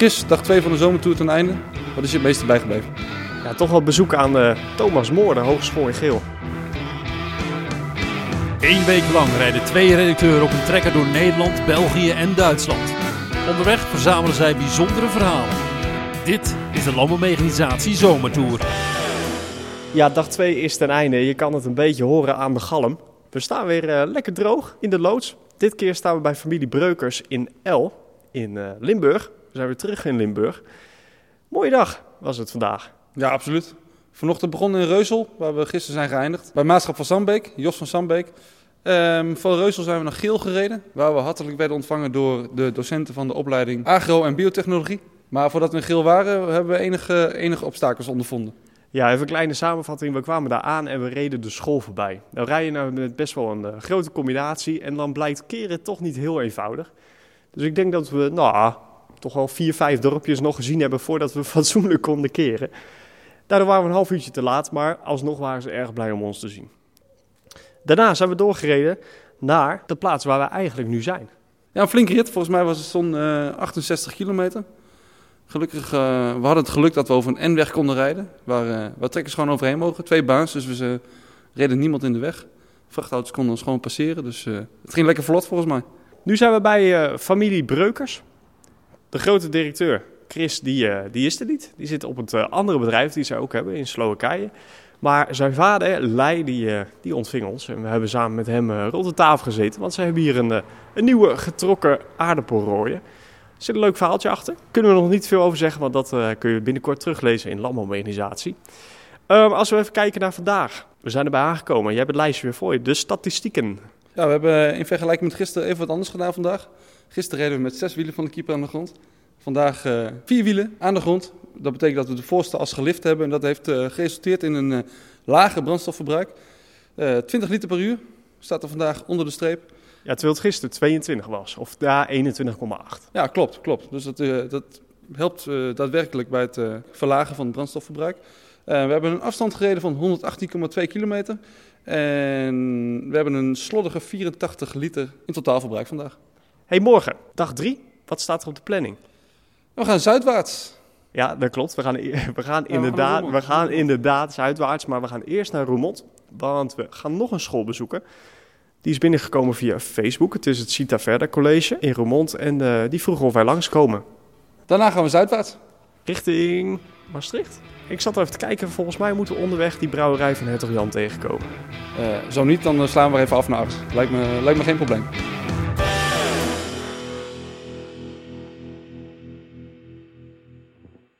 Chris, dag 2 van de zomertour ten einde. Wat is je het meeste bijgebleven? Ja, toch wel bezoek aan uh, Thomas Moor, de Hogeschool in Geel. Eén week lang rijden twee redacteuren op een trekker door Nederland, België en Duitsland. Onderweg verzamelen zij bijzondere verhalen. Dit is de Landbouwmechanisatie Zomertour. Ja, dag 2 is ten einde. Je kan het een beetje horen aan de galm. We staan weer uh, lekker droog in de loods. Dit keer staan we bij familie Breukers in El in uh, Limburg. We zijn weer terug in Limburg. Mooie dag was het vandaag. Ja, absoluut. Vanochtend begonnen in Reusel, waar we gisteren zijn geëindigd. Bij Maatschap van Sambeek, Jos van Sambeek. Um, van Reusel zijn we naar Geel gereden, waar we hartelijk werden ontvangen door de docenten van de opleiding Agro- en Biotechnologie. Maar voordat we in Geel waren, hebben we enige, enige obstakels ondervonden. Ja, even een kleine samenvatting. We kwamen daar aan en we reden de school voorbij. Dan rij je nou met best wel een uh, grote combinatie en dan blijkt keren toch niet heel eenvoudig. Dus ik denk dat we, nou, toch wel vier, vijf dorpjes nog gezien hebben voordat we fatsoenlijk konden keren. Daardoor waren we een half uurtje te laat, maar alsnog waren ze erg blij om ons te zien. Daarna zijn we doorgereden naar de plaats waar we eigenlijk nu zijn. Ja, een flinke rit. Volgens mij was het zo'n uh, 68 kilometer. Gelukkig, uh, we hadden het geluk dat we over een N-weg konden rijden. Waar, uh, waar trekkers gewoon overheen mogen. Twee baans, dus we reden niemand in de weg. Vrachtauto's konden ons gewoon passeren, dus het ging lekker vlot volgens mij. Nu zijn we bij familie Breukers. De grote directeur, Chris, die, die is er niet. Die zit op het andere bedrijf die ze ook hebben in Slowakije. Maar zijn vader, Lei, die, die ontving ons. En we hebben samen met hem rond de tafel gezeten. Want ze hebben hier een, een nieuwe getrokken aardappelrooien. Er zit een leuk verhaaltje achter. Kunnen we nog niet veel over zeggen, want dat kun je binnenkort teruglezen in Landbouworganisatie. Um, als we even kijken naar vandaag. We zijn erbij aangekomen. Jij hebt het lijstje weer voor je. De statistieken. Ja, we hebben in vergelijking met gisteren even wat anders gedaan vandaag. Gisteren reden we met zes wielen van de keeper aan de grond. Vandaag uh, vier wielen aan de grond. Dat betekent dat we de voorste as gelift hebben. En dat heeft uh, geresulteerd in een lager brandstofverbruik. 20 liter per uur staat er vandaag onder de streep. Ja, terwijl het gisteren 22 was, of daar 21,8. Ja, klopt, klopt. Dus dat, dat helpt daadwerkelijk bij het verlagen van het brandstofverbruik. we hebben een afstand gereden van 118,2 kilometer. En we hebben een sloddige 84 liter in totaalverbruik vandaag. Hey, morgen, dag 3. Wat staat er op de planning? We gaan zuidwaarts. Ja, dat klopt. We gaan, we gaan, ja, inderdaad, we gaan, we gaan inderdaad zuidwaarts, maar we gaan eerst naar Roermond. Want we gaan nog een school bezoeken. Die is binnengekomen via Facebook. Het is het Cita Verder College in Roermond. En uh, die vroegen of wij langskomen. Daarna gaan we zuidwaarts. Richting Maastricht? Ik zat even te kijken. Volgens mij moeten we onderweg die brouwerij van Hertog Jan tegenkomen. Uh, zo niet, dan slaan we even af naar acht. Lijkt me, lijkt me geen probleem.